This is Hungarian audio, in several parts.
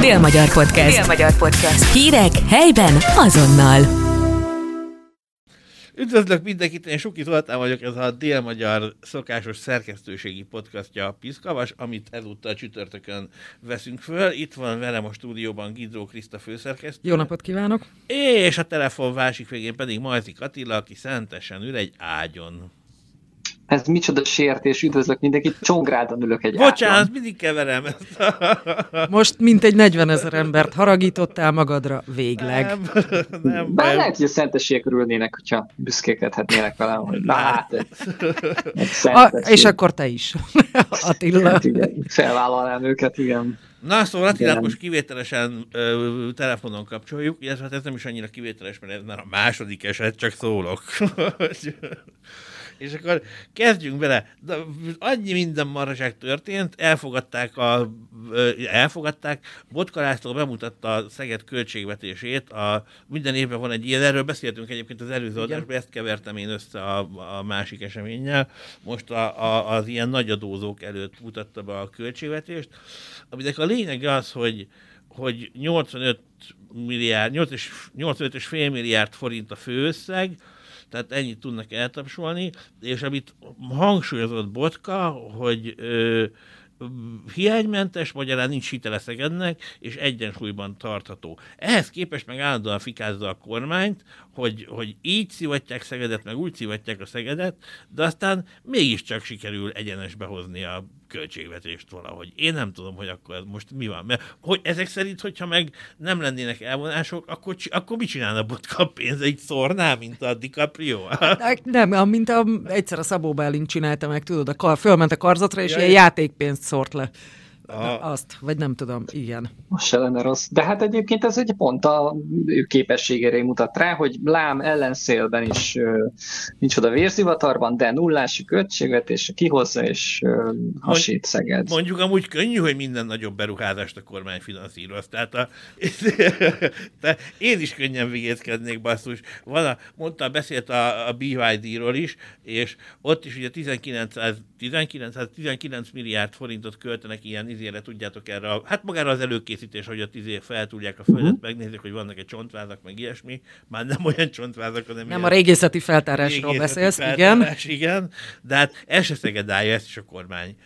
Dél-Magyar Podcast. Dél-Magyar Podcast. Hírek helyben azonnal. Üdvözlök mindenkit, én Suki Zoltán vagyok, ez a Dél-Magyar szokásos szerkesztőségi podcastja a Piszkavas, amit ezúttal csütörtökön veszünk föl. Itt van velem a stúdióban Gidró Kriszta főszerkesztő. Jó napot kívánok! És a telefon másik végén pedig Majzik Attila, aki szentesen ül egy ágyon. Ez micsoda sértés, üdvözlök mindenkit, csongrádon ülök egy Bocsánat, átlom. mindig keverem ezt. Most mintegy 40 ezer embert haragítottál magadra, végleg. Nem, nem. Bár lehet, hogy a szentességek örülnének, hogyha büszkékedhetnének velem, hogy na hát, a, És akkor te is, Attila. Hát igen, felvállalnám őket, igen. Na, szóval Attilát most kivételesen ö, telefonon kapcsoljuk, illetve hát ez nem is annyira kivételes, mert ez már a második eset, csak szólok. És akkor kezdjünk bele. De annyi minden maraság történt, elfogadták, a, elfogadták Botka László bemutatta a Szeged költségvetését, a, minden évben van egy ilyen, erről beszéltünk egyébként az előző adásban, ezt kevertem én össze a, a másik eseménnyel. Most a, a, az ilyen nagyadózók előtt mutatta be a költségvetést, aminek a lényeg az, hogy hogy 85 milliárd, 85,5 milliárd forint a főösszeg, tehát ennyit tudnak eltapsolni, és amit hangsúlyozott Botka, hogy ö, hiánymentes, magyarán nincs hitele Szegednek, és egyensúlyban tartható. Ehhez képest meg állandóan fikázza a kormányt, hogy, hogy így szivatják Szegedet, meg úgy szivatják a Szegedet, de aztán mégiscsak sikerül egyenesbe hozni a költségvetést valahogy. Én nem tudom, hogy akkor most mi van. Mert hogy ezek szerint, hogyha meg nem lennének elvonások, akkor, akkor mit csinálna Botka pénzeit szorná, mint a DiCaprio? nem, mint a, egyszer a Szabó Bálint csinálta meg, tudod, a fölment a karzatra, és ja, ilyen játékpénzt szórt le. A... Azt, vagy nem tudom, igen. Most se lenne rossz. De hát egyébként ez egy pont a ő képességére mutat rá, hogy lám ellenszélben is uh, nincs oda vérszivatarban, de nullási költségvetés kihozza és uh, hasít Szeged. Mondjuk amúgy könnyű, hogy minden nagyobb beruházást a kormány finanszíroz. Tehát a, de én is könnyen vigézkednék, basszus. Van a, mondta, beszélt a, a BYD-ról is, és ott is ugye 19, 19, 19 milliárd forintot költenek ilyen izére, tudjátok erre, a, hát magára az előkészítés, hogy ott izé feltúlják a földet, uh-huh. megnézik, hogy vannak egy csontvázak, meg ilyesmi, már nem olyan csontvázak, hanem Nem a régészeti feltárásról régészeti beszélsz, feltárás, igen. igen. De hát el se szegedálja ezt is a kormány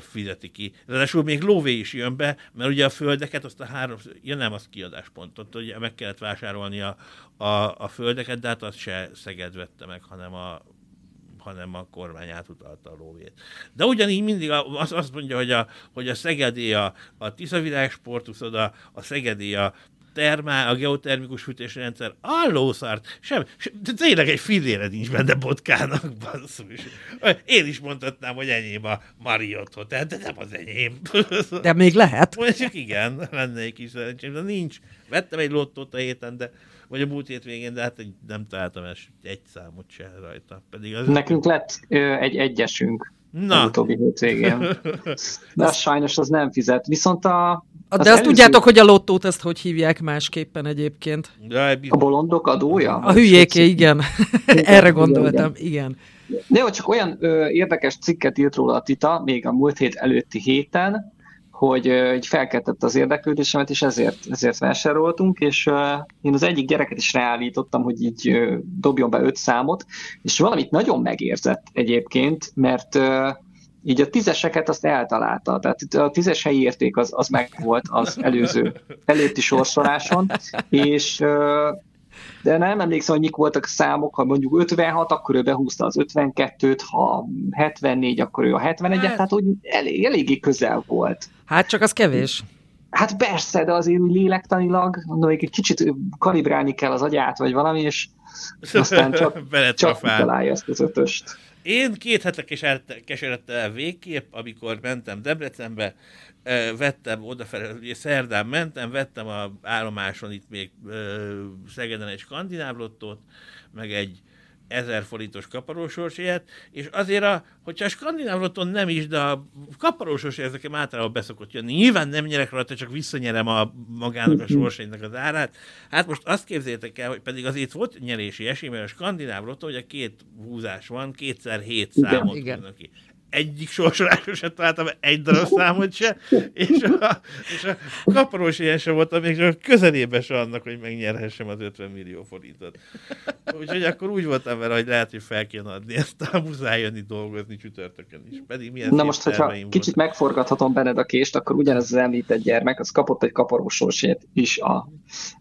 fizeti ki. Ráadásul még lóvé is jön be, mert ugye a földeket, azt a három, ja nem, az kiadáspontot, ugye meg kellett vásárolni a, a, a földeket, de hát azt se Szeged vette meg, hanem a hanem a kormány átutalta a lóvét. De ugyanígy mindig az, azt mondja, hogy a, hogy a Szegedi a, a Tiszavilág sportuszoda, a Szegedi a termál, a geotermikus fűtésrendszer, allószart, sem, sem, tényleg egy fillére nincs benne botkának, basszus. Én is mondhatnám, hogy enyém a Mariotto, tehát de nem az enyém. De még lehet. Mondjuk igen, lenne egy kis szerencsém, de nincs. Vettem egy lottót a héten, de vagy a múlt hétvégén, de hát nem találtam es egy számot se rajta. Pedig az Nekünk lett ö, egy egyesünk Na. az utóbbi hétvégén. De az sajnos az nem fizet. Viszont a de azt előző... tudjátok, hogy a lottót ezt hogy hívják másképpen egyébként? A bolondok adója? A hülyéké, igen. Erre gondoltam, igen. De jó, csak olyan ö, érdekes cikket írt róla a Tita, még a múlt hét előtti héten, hogy így felkeltett az érdeklődésemet, és ezért, ezért vásároltunk, és én az egyik gyereket is reállítottam, hogy így dobjon be öt számot, és valamit nagyon megérzett egyébként, mert így a tízeseket azt eltalálta, tehát a tízes helyi érték az, az meg volt az előző előtti sorsoláson, és de nem emlékszem, hogy mik voltak a számok, ha mondjuk 56, akkor ő behúzta az 52-t, ha 74, akkor ő a 71-et, hát, tehát úgy elég, eléggé közel volt. Hát csak az kevés. Hát persze, de azért úgy lélektanilag, mondom, egy kicsit kalibrálni kell az agyát, vagy valami, és aztán csak, csak találja ezt az ötöst. Én két hete keseredtem végképp, amikor mentem Debrecenbe, vettem odafelé, szerdán mentem, vettem a állomáson itt még Szegeden egy skandináv lottót, meg egy ezer forintos kaparósorsért, és azért, a, hogyha a skandináv lotton nem is, de a kaparósorsért ezeken általában beszokott jönni. Nyilván nem nyerek rajta, csak visszanyerem a magának a sorsainak az árát. Hát most azt képzeljétek el, hogy pedig azért volt nyerési esély, mert a skandináv lotton, ugye két húzás van, kétszer hét számot Igen. ki. Egyik sorsolásra sem találtam egy darab számot se, és a, és a kaparós ilyen sem voltam még csak közelében se annak, hogy megnyerhessem az 50 millió forintot. Úgyhogy akkor úgy voltam vele, hogy lehet, hogy fel kéne adni ezt a muszáj jönni dolgozni csütörtökön is. Pedig milyen Na most, hogyha volt. kicsit megforgathatom benned a kést, akkor ugyanez az említett gyermek, az kapott egy kaparósorsét is a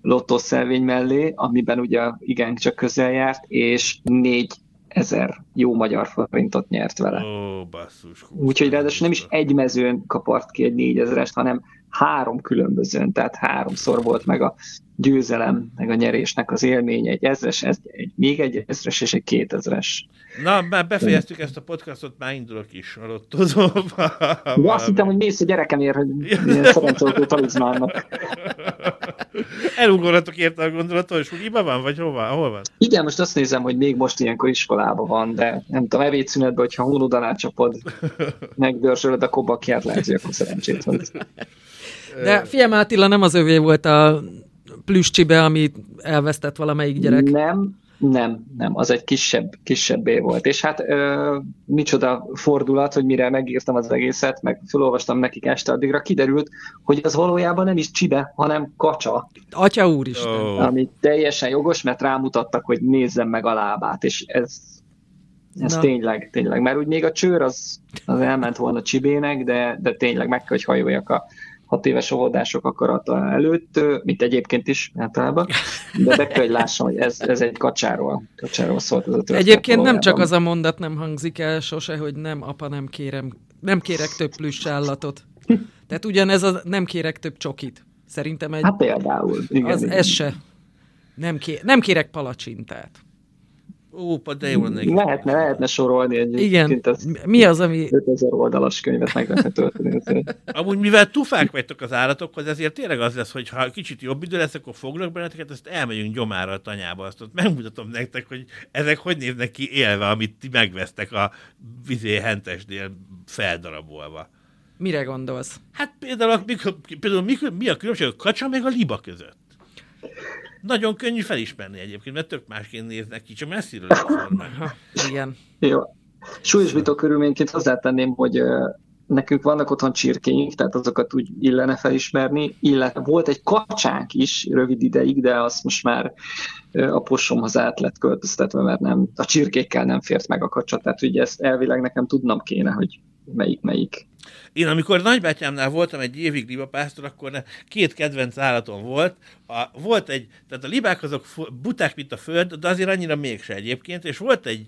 lottószelvény mellé, amiben ugye igen csak közel járt, és négy ezer jó magyar forintot nyert vele. Ó, basszus. Úgyhogy ráadásul nem is egy mezőn kapart ki egy négyezerest, hanem három különbözőn, tehát háromszor volt meg a győzelem, meg a nyerésnek az élmény, egy ezres, egy, egy, még egy ezres és egy kétezres. Na, már befejeztük ezt a podcastot, már indulok is a lottozóba. Azt hittem, hogy mész a gyerekemért, hogy milyen szerencsoltó talizmánnak. Elugorhatok érte a gondolatot, és úgy van, vagy hova, hol van? Igen, most azt nézem, hogy még most ilyenkor iskolában van, de nem tudom, ebédszünetben, hogyha hónod alá csapod, megdörzsölöd a kobakját, lehet, hogy akkor szerencsét hoz. De Fiam Attila nem az övé volt a plüsscsibe, amit elvesztett valamelyik gyerek. Nem, nem, nem, az egy kisebb, kisebbé volt. És hát ö, micsoda fordulat, hogy mire megírtam az egészet, meg felolvastam nekik este addigra, kiderült, hogy az valójában nem is csibe, hanem kacsa. Atya úristen. Oh. Ami teljesen jogos, mert rámutattak, hogy nézzem meg a lábát, és ez, ez tényleg, tényleg, mert úgy még a csőr az, az elment volna csibének, de, de tényleg meg kell, hogy hajoljak a, hat éves óvodások akarata előtt, mint egyébként is általában, de be kell, hogy lássam, hogy ez, ez egy kacsáról, kacsáról szólt ez a történet. Egyébként nem csak az a mondat nem hangzik el sose, hogy nem, apa, nem kérem, nem kérek több plusz állatot. Tehát ugyanez a nem kérek több csokit. Szerintem egy... Hát például. Igen, az igen. ez se. Nem, kér, nem kérek palacsintát. Ó, de jó lenne. Lehetne, lehetne sorolni egy Igen, mi az, ami... 5000 oldalas könyvet meg lehetne tölteni. Amúgy mivel tufák vagytok az állatokhoz, ezért tényleg az lesz, hogy ha kicsit jobb idő lesz, akkor foglak benneteket, azt elmegyünk gyomára a tanyába, azt ott megmutatom nektek, hogy ezek hogy néznek ki élve, amit ti megvesztek a vizé hentesnél feldarabolva. Mire gondolsz? Hát például, például mi, mi a különbség a kacsa meg a liba között? Nagyon könnyű felismerni egyébként, mert tök másként néznek ki, csak messziről a Igen. Jó. Súlyosbító körülményként hozzátenném, hogy nekünk vannak otthon csirkéink, tehát azokat úgy illene felismerni, illetve volt egy kacsánk is rövid ideig, de azt most már a posomhoz át lett költöztetve, mert nem, a csirkékkel nem fért meg a kacsa, tehát ugye ezt elvileg nekem tudnom kéne, hogy melyik melyik. Én amikor nagybátyámnál voltam egy évig libapásztor, akkor két kedvenc állatom volt. A, volt egy, tehát a libák azok buták, mint a föld, de azért annyira mégse egyébként, és volt egy,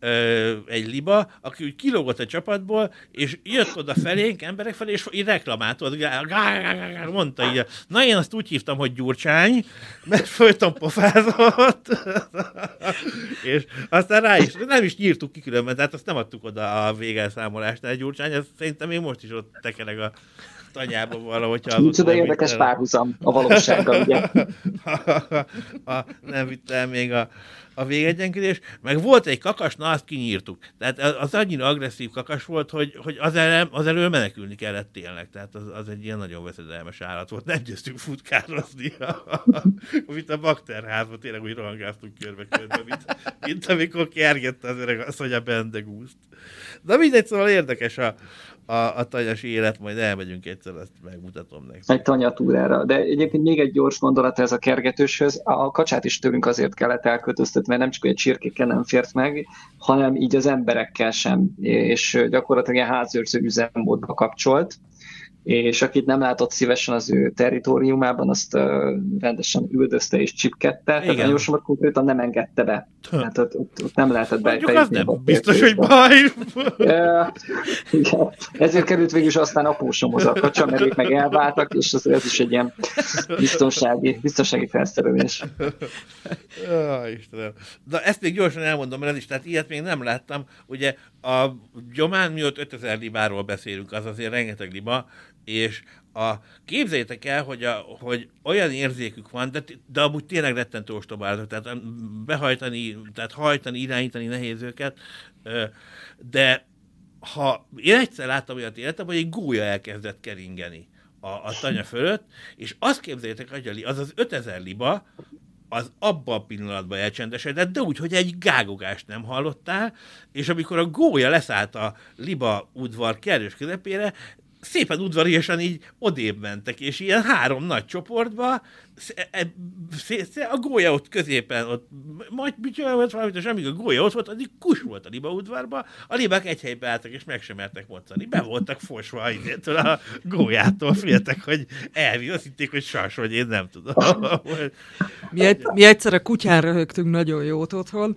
ö, egy liba, aki úgy kilógott a csapatból, és jött oda felénk, emberek felé, és így reklamált, mondta így, na én azt úgy hívtam, hogy Gyurcsány, mert folyton pofázott, és aztán rá is, nem is nyírtuk ki különben, tehát azt nem adtuk oda a végelszámolásnál Gyurcsány, ez szerintem még most is ott tekereg a tanyában valahogy. Micsoda érdekes párhuzam a valósággal, ugye? ha nem vitte el még a, a végegyenkedés, meg volt egy kakas, na azt kinyírtuk. Tehát az annyira agresszív kakas volt, hogy, hogy az, elő, az elől menekülni kellett tényleg. Tehát az, az egy ilyen nagyon veszedelmes állat volt. Nem győztünk futkározni, mint a bakterházban, tényleg úgy rohangáztunk körbe-körbe, mint, mint amikor kergette az öreg azt, hogy a bendegúzt. De mindegy, szóval érdekes a, a, a tanyas élet, majd elmegyünk egyszer, ezt megmutatom nektek. Egy tanyatúrára. De egyébként még egy gyors gondolat ez a kergetőshöz. A kacsát is tőlünk azért kellett elköltöztetni, mert nem csak egy csirkékkel nem fért meg, hanem így az emberekkel sem, és gyakorlatilag ilyen házőrző üzemmódba kapcsolt és akit nem látott szívesen az ő territóriumában, azt uh, rendesen üldözte és csipkette, Igen. tehát a sokat konkrétan nem engedte be. Tehát ott, ott, ott nem lehetett be. Mondjuk az nem biztos, hogy baj. igen. Ezért került végül is aztán apósomhoz a kacsa, mert ők meg elváltak, és az, ez is egy ilyen biztonsági, biztonsági felszerelés. Istenem. Na ezt még gyorsan elmondom, mert ez is, tehát ilyet még nem láttam. Ugye a gyomán mióta 5000 libáról beszélünk, az azért rengeteg liba, és a, képzeljétek el, hogy, a, hogy olyan érzékük van, de, de amúgy tényleg rettentő ostobáltak, tehát behajtani, tehát hajtani, irányítani nehéz őket, de ha én egyszer láttam olyat életemben, hogy egy gólya elkezdett keringeni a, a tanya fölött, és azt képzeljétek, hogy az az 5000 liba, az abban a pillanatban elcsendesedett, de úgy, hogy egy gágogást nem hallottál, és amikor a gólya leszállt a Liba udvar kerős közepére, szépen udvariasan így odébb mentek, és ilyen három nagy csoportba, e, a gólya ott középen, ott majd volt valamit, és amíg a gólya ott volt, addig kus volt a liba udvarba, a libák egy helybe álltak, és meg sem mertek moccani. Be voltak fosva idétől a gólyától, féltek, hogy elvi, azt hitték, hogy sas, vagy én nem tudom. mi, egy, mi egyszer a kutyán röhögtünk nagyon jót otthon,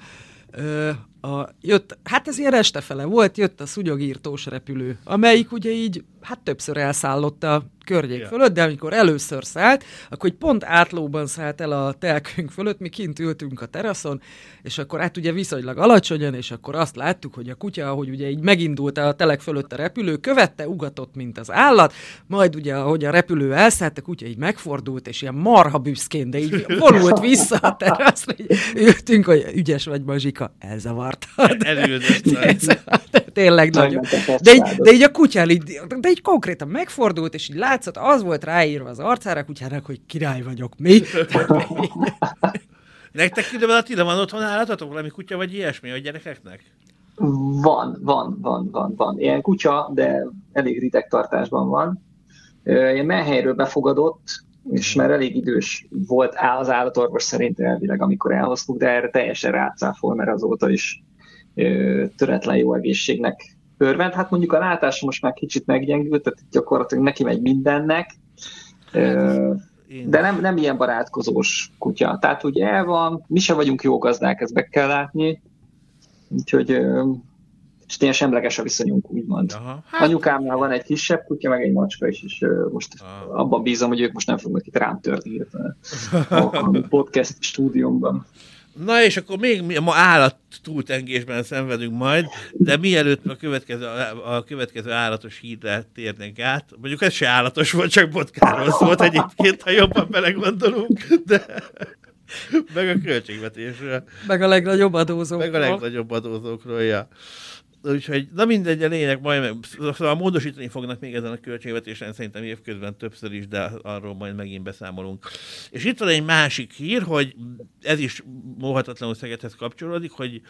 a, jött, hát ez ilyen estefele volt, jött a szunyogírtós repülő, amelyik ugye így, hát többször elszállott a környék yeah. fölött, de amikor először szállt, akkor egy pont átlóban szállt el a telkünk fölött, mi kint ültünk a teraszon, és akkor hát ugye viszonylag alacsonyan, és akkor azt láttuk, hogy a kutya, ahogy ugye így megindult a telek fölött a repülő, követte, ugatott, mint az állat, majd ugye, ahogy a repülő elszállt, a kutya így megfordult, és ilyen marha büszkén, de így vonult vissza a teraszra, így ültünk, hogy ügyes vagy, Mazsika, elzavartad. Tényleg nagyon. De így, de így a kutyál így, de így konkrétan megfordult, és így látszott, az volt ráírva az arcára kutyának, hogy király vagyok, mi? Nektek időben Attila van otthon állatotok, valami kutya vagy ilyesmi a gyerekeknek? Van, van, van, van, van. Ilyen kutya, de elég rideg tartásban van. Ilyen menhelyről befogadott, és már elég idős volt az állatorvos szerint elvileg, amikor elhoztuk, de erre teljesen rácáfol, mert azóta is töretlen jó egészségnek örvend. Hát mondjuk a látása most már kicsit meggyengült, tehát gyakorlatilag neki megy mindennek, de nem, nem ilyen barátkozós kutya. Tehát ugye el van, mi se vagyunk jó gazdák, ezt be kell látni, úgyhogy és tényleg semleges a viszonyunk, úgymond. Aha, hát... Anyukámnál van egy kisebb kutya, meg egy macska is, és most Aha. abban bízom, hogy ők most nem fognak itt rám törni a podcast stúdiumban. Na és akkor még ma állat túltengésben szenvedünk majd, de mielőtt a következő, a következő állatos hírre térnénk át, mondjuk ez se állatos volt, csak botkáról szólt egyébként, ha jobban belegondolunk, de meg a költségvetésről. Meg a legnagyobb adózókról. Meg a legnagyobb adózókról, ja. Úgyhogy, na mindegy, a lényeg, majd meg, szóval módosítani fognak még ezen a költségvetésen, szerintem évközben többször is, de arról majd megint beszámolunk. És itt van egy másik hír, hogy ez is móhatatlanul Szegedhez kapcsolódik, hogy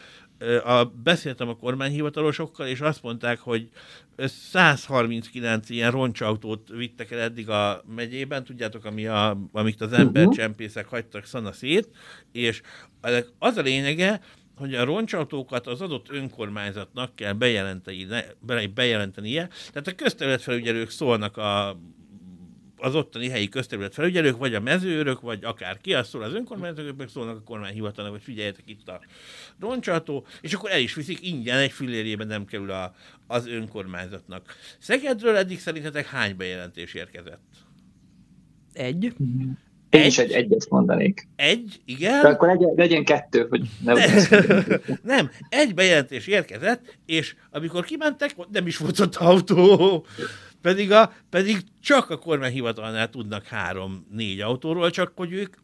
a, beszéltem a kormányhivatalosokkal, és azt mondták, hogy 139 ilyen roncsautót vittek el eddig a megyében, tudjátok, ami a, amit az embercsempészek hagytak szana szét, és az a lényege, hogy a roncsautókat az adott önkormányzatnak kell bejelenteni, bejelentenie. Tehát a közterületfelügyelők szólnak a az ottani helyi közterületfelügyelők, vagy a mezőrök, vagy akár ki, az szól az önkormányzatok, szólnak a kormányhivatalnak, hogy figyeljetek itt a roncsautó, és akkor el is viszik ingyen, egy fillérjében nem kerül a, az önkormányzatnak. Szegedről eddig szerintetek hány bejelentés érkezett? Egy. Én egy, is egy egyet mondanék. Egy, igen. De akkor legyen, legyen kettő, hogy ne Nem, egy bejelentés érkezett, és amikor kimentek, nem is volt ott autó. Pedig, a, pedig csak a kormányhivatalnál tudnak három-négy autóról, csak hogy ők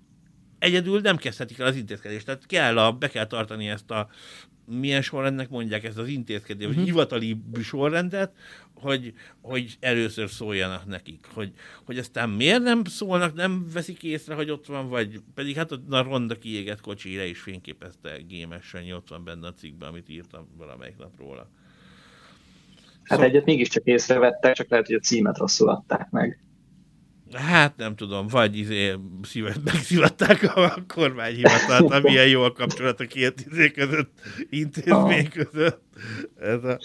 egyedül nem kezdhetik el az intézkedést. Tehát kell a, be kell tartani ezt a milyen sorrendnek mondják ezt az intézkedést, uh-huh. vagy hivatali sorrendet, hogy, hogy először szóljanak nekik. Hogy, hogy aztán miért nem szólnak, nem veszik észre, hogy ott van, vagy pedig hát a ronda kiégett kocsi is fényképezte gémesen, ott van benne a cikkben, amit írtam valamelyik nap róla. Hát szóval... egyet mégiscsak észrevettek, csak lehet, hogy a címet rosszul adták meg. Hát nem tudom, vagy izé szívet, megszivatták a kormányhivatalt, amilyen jó a kapcsolat a két izé között, intézmény között. Ez a...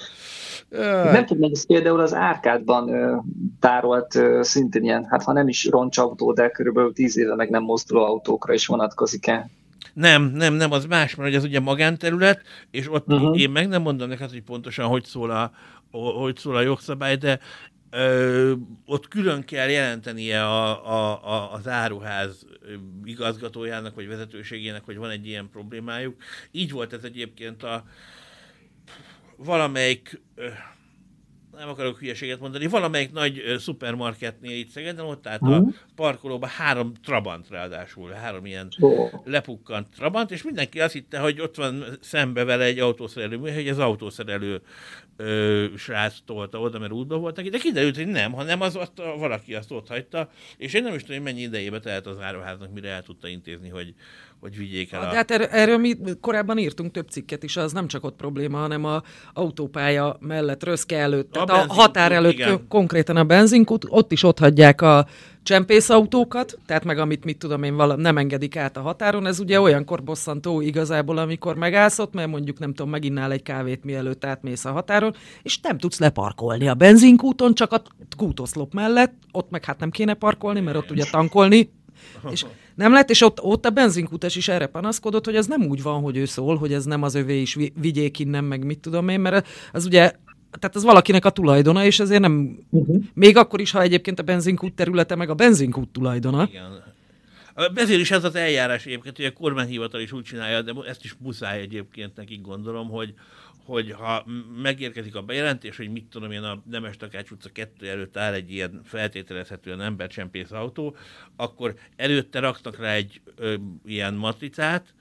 Nem tudom, ez például az árkádban ö, tárolt ö, szintén ilyen, hát ha nem is roncsautó, de körülbelül tíz éve meg nem mozduló autókra is vonatkozik-e? Nem, nem, nem, az más, mert ez ugye magánterület, és ott uh-huh. én meg nem mondom neked, hogy pontosan hogy szól a, hogy szól a jogszabály, de ö, ott külön kell jelentenie a, a, a, az áruház igazgatójának vagy vezetőségének, hogy van egy ilyen problémájuk. Így volt ez egyébként a valamelyik, nem akarok hülyeséget mondani, valamelyik nagy szupermarketnél itt Szegeden, ott állt a Mhm. parkolóban három Trabant ráadásul, három ilyen lepukkant Trabant, és mindenki azt hitte, hogy ott van szembe vele egy autószerelő műhely, hogy az autószerelő ö, srác tolta oda, mert útban volt neki, de kiderült, hogy nem, hanem az ott valaki azt ott hagyta, és én nem is tudom, hogy mennyi idejébe telt az áruháznak, mire el tudta intézni, hogy, hogy vigyék el De a... hát erről, erről mi korábban írtunk több cikket is, az nem csak ott probléma, hanem a autópálya mellett, Röszke előtt, A tehát a, határ előtt igen. konkrétan a benzinkút, ott is ott hagyják a csempészautókat, tehát meg amit mit tudom én, vala, nem engedik át a határon, ez ugye olyankor bosszantó igazából, amikor megállsz ott, mert mondjuk nem tudom, meginnál egy kávét, mielőtt átmész a határon, és nem tudsz leparkolni a benzinkúton, csak a kútoszlop mellett, ott meg hát nem kéne parkolni, mert ott ugye tankolni, és nem lett, és ott, ott a benzinkútas is erre panaszkodott, hogy ez nem úgy van, hogy ő szól, hogy ez nem az övé is vi- vigyék innen, meg mit tudom én, mert az ugye, tehát az valakinek a tulajdona, és ezért nem, uh-huh. még akkor is, ha egyébként a benzinkút területe meg a benzinkút tulajdona. Igen. Ezért is ez az eljárás egyébként, hogy a kormányhivatal is úgy csinálja, de ezt is muszáj egyébként nekik gondolom, hogy, hogy ha megérkezik a bejelentés, hogy mit tudom én, a Nemes Takács utca 2 előtt áll egy ilyen feltételezhetően embercsempész autó, akkor előtte raknak rá egy ö, ilyen matricát,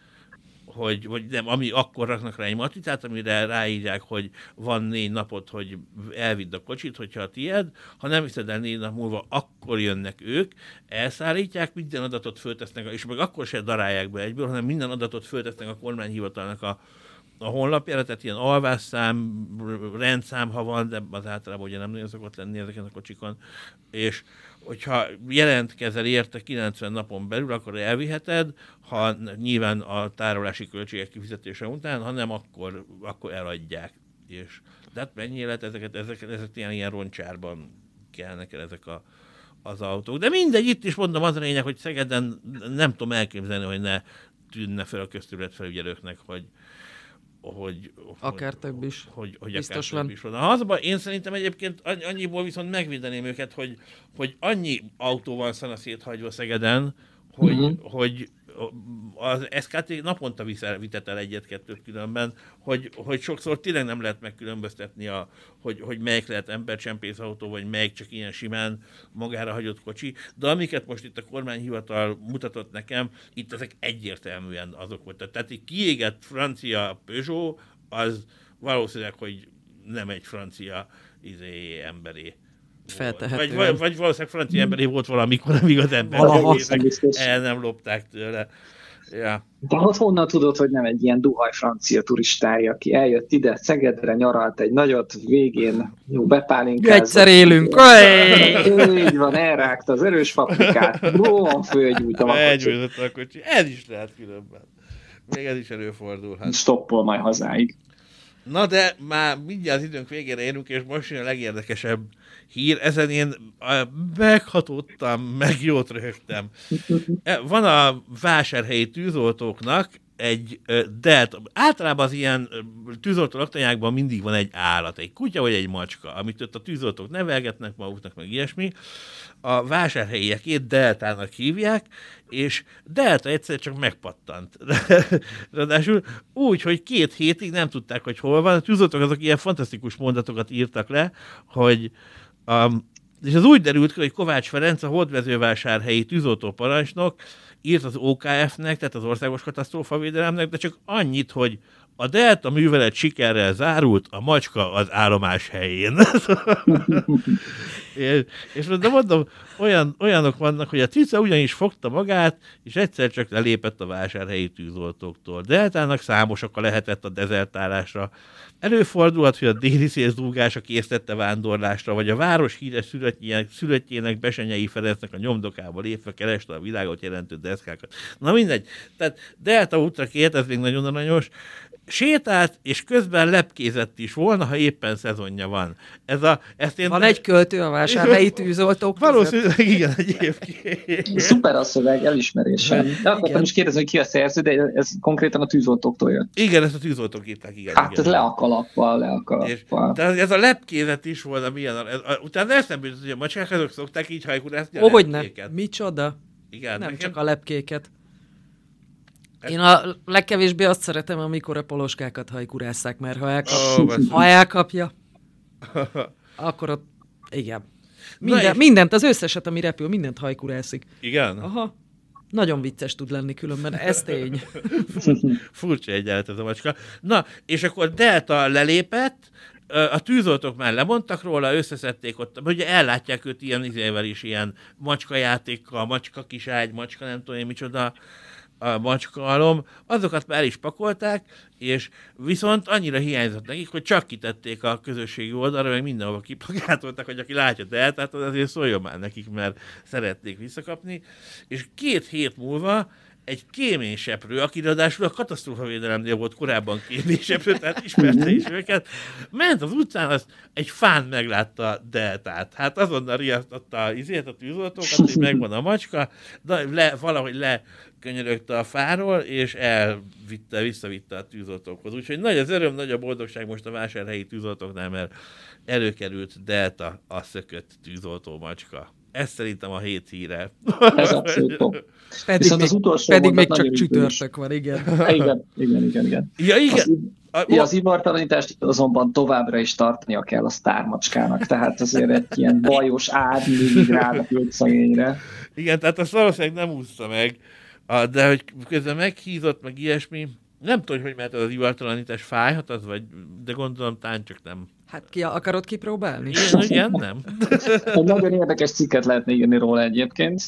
hogy, vagy nem, ami akkor raknak rá egy matricát, amire ráírják, hogy van négy napot, hogy elvidd a kocsit, hogyha a tied, ha nem viszed el négy nap múlva, akkor jönnek ők, elszállítják, minden adatot föltesznek, és meg akkor se darálják be egyből, hanem minden adatot föltesznek a kormányhivatalnak a, a honlapjára, tehát ilyen alvásszám, rendszám, ha van, de az általában ugye nem nagyon szokott lenni ezeken a kocsikon, és hogyha jelentkezel érte 90 napon belül, akkor elviheted, ha nyilván a tárolási költségek kifizetése után, ha nem, akkor, akkor eladják. És, de hát mennyi élet ezeket, ezeket, ezek ilyen, ilyen roncsárban kelnek el ezek a, az autók. De mindegy, itt is mondom az a lényeg, hogy Szegeden nem tudom elképzelni, hogy ne tűnne fel a közterület felügyelőknek, hogy, hogy, Akár hogy, több is. Hogy, hogy Biztos akár van. több is van. Ha az a baj, én szerintem egyébként annyi- annyiból viszont megvédeném őket, hogy, hogy annyi autó van szana széthagyva Szegeden, hogy, Mhm. hogy az SKT naponta vitet el egyet-kettőt különben, hogy, hogy sokszor tényleg nem lehet megkülönböztetni, a, hogy, hogy melyik lehet embercsempész autó, vagy melyik csak ilyen simán magára hagyott kocsi, de amiket most itt a kormányhivatal mutatott nekem, itt ezek egyértelműen azok voltak. Tehát egy kiégett francia Peugeot, az valószínűleg, hogy nem egy francia izé, emberé. Feltehetően. Vagy, vagy, vagy valószínűleg francia emberé volt valamikor, amíg az ember el nem lopták tőle. Ja. De honnan tudod, hogy nem egy ilyen duhaj francia turistája, aki eljött ide Szegedre, nyaralt egy nagyot, végén jó bepálinkázott. Egyszer élünk. Így van, elrágta az erős paprikát, bóan fölgyújtam a kocsit. A kocsi. Ez is lehet különben. Még ez is előfordulhat. Stoppol majd hazáig. Na de már mindjárt az időnk végére érünk, és most jön a legérdekesebb hír. Ezen én meghatódtam, meg jót röhögtem. E, Van a vásárhelyi tűzoltóknak egy delta, általában az ilyen tűzoltó laktanyákban mindig van egy állat, egy kutya vagy egy macska, amit ott a tűzoltók nevelgetnek maguknak, meg ilyesmi. A vásárhelyiekét deltának hívják, és delta egyszer csak megpattant. Ráadásul úgy, hogy két hétig nem tudták, hogy hol van. A tűzoltók azok ilyen fantasztikus mondatokat írtak le, hogy um, és az úgy derült ki, hogy Kovács Ferenc, a hódvezővásárhelyi tűzoltó parancsnok írt az OKF-nek, tehát az Országos Katasztrófavédelemnek, de csak annyit, hogy a Delta művelet sikerrel zárult, a macska az állomás helyén. és, és de mondom, olyan, olyanok vannak, hogy a cica ugyanis fogta magát, és egyszer csak lelépett a vásárhelyi tűzoltóktól. Deltának számos oka lehetett a dezertálásra. Előfordulhat, hogy a déli szélzúgása késztette vándorlásra, vagy a város híres szülöttjének, szülöttjének Besenyei Ferencnek a nyomdokába lépve kereste a világot jelentő deszkákat. Na mindegy. Tehát Delta útra kért, ez még nagyon aranyos, sétált, és közben lepkézett is volna, ha éppen szezonja van. Ez a, ezt én Van egy költő a vásárhelyi tűzoltók. Valószínűleg igen, egyébként. Szuper a szöveg, elismerésem. De akartam Igen. is kérdezni, hogy ki a szerző, de ez konkrétan a tűzoltóktól jött. Igen, ezt a tűzoltók írták, igen. Hát igen. ez le a kalappal, le a És, kalappal. tehát ez a lepkézet is volna milyen. Ez, a, utána eszembe jutott, hogy a macskák azok szokták így hajkurászni a Ó, hogy ne. lepkéket. Micsoda. Igen, Nem nekem, csak a lepkéket. Én a legkevésbé azt szeretem, amikor a poloskákat hajkurásszák, mert ha, elkap, basszus. ha elkapja, akkor ott, igen. Minden, mindent, az összeset, ami repül, mindent hajkurászik. Igen? Aha. Nagyon vicces tud lenni különben, ez tény. Furcsa egyenlet ez a macska. Na, és akkor Delta lelépett, a tűzoltók már lemondtak róla, összeszedték ott, ugye ellátják őt ilyen izével is, ilyen macska játékkal, macska kiságy, macska nem tudom én micsoda, a macska alom, azokat már el is pakolták, és viszont annyira hiányzott nekik, hogy csak kitették a közösségi oldalra, meg mindenhova kiplakátoltak, hogy aki látja tehát az azért szóljon már nekik, mert szeretnék visszakapni. És két hét múlva egy kéményseprő, aki ráadásul a katasztrófavédelemnél volt korábban kéményseprő, tehát ismerte is őket, ment az utcán, az egy fán meglátta Deltát. Hát azonnal riasztotta a, izét, a tűzoltókat, hogy megvan a macska, de le, valahogy le könyörögte a fáról, és elvitte, visszavitte a tűzoltókhoz. Úgyhogy nagy az öröm, nagy a boldogság most a vásárhelyi tűzoltóknál, mert előkerült Delta a szökött tűzoltó macska. Ez szerintem a hét híre. Ez abszolút Pedig Viszont még, az utolsó pedig még csak csütörtök van, igen. igen. Igen, igen, igen. Ja, igen. Az, a, ja, az ivartalanítást azonban továbbra is tartania kell a sztármacskának, tehát azért egy ilyen bajos ád mindig rádapült szegényre. Igen, tehát azt valószínűleg nem úszta meg, de hogy közben meghízott, meg ilyesmi, nem tudom, hogy mert az ivartalanítás fájhat, az vagy, de gondolom tán csak nem. Hát ki akarod kipróbálni? Igen, igen nem. Egy nagyon érdekes cikket lehetne írni róla egyébként.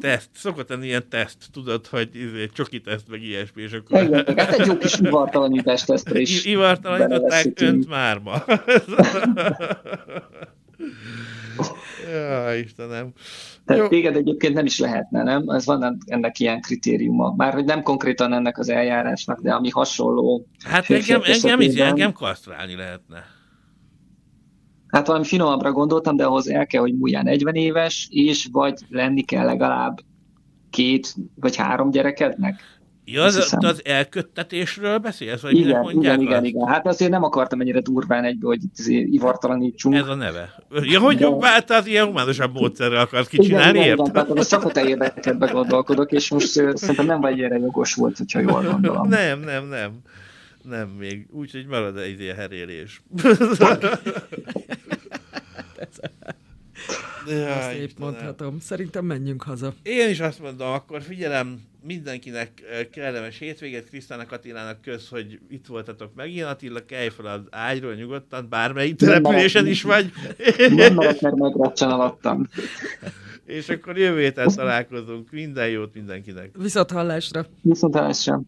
teszt, szokott lenni ilyen teszt, tudod, hogy izé, csoki teszt, meg ilyesmi, és akkor... Igen, hát egy jó kis ivartalanítás tesztre is. Ivartalanították önt márma. ja, Istenem. Tehát Jó. téged egyébként nem is lehetne, nem? Ez van ennek ilyen kritériuma. Már hogy nem konkrétan ennek az eljárásnak, de ami hasonló. Hát engem, engem, is, engem kasztrálni lehetne. Hát valami finomabbra gondoltam, de ahhoz el kell, hogy múljál 40 éves, és vagy lenni kell legalább két vagy három gyerekednek. Ja, az, az elköttetésről beszélsz? Vagy igen, igen, igen, igen. Hát azért nem akartam ennyire durván egybe, hogy ivartalanítsunk. Ez a neve. Ja, hogy De... hát az ilyen humánosabb módszerrel akarsz kicsinálni, igen, igen, igen, az csak a te érdekedbe gondolkodok, és most szerintem nem vagy erre jogos volt, hogyha jól gondolom. nem, nem, nem. Nem még. Úgyhogy marad egy ilyen herélés. Ja, azt épp mondhatom. Szerintem menjünk haza. Én is azt mondom, akkor figyelem, mindenkinek kellemes hétvégét, Krisztának Attilának kösz, hogy itt voltatok megint. Attila, kelj fel az ágyról nyugodtan, bármelyik településen is vagy. Nem mert megracsan alattam. És akkor jövő héten találkozunk. Minden jót mindenkinek. Viszont hallásra. Viszont hallásra.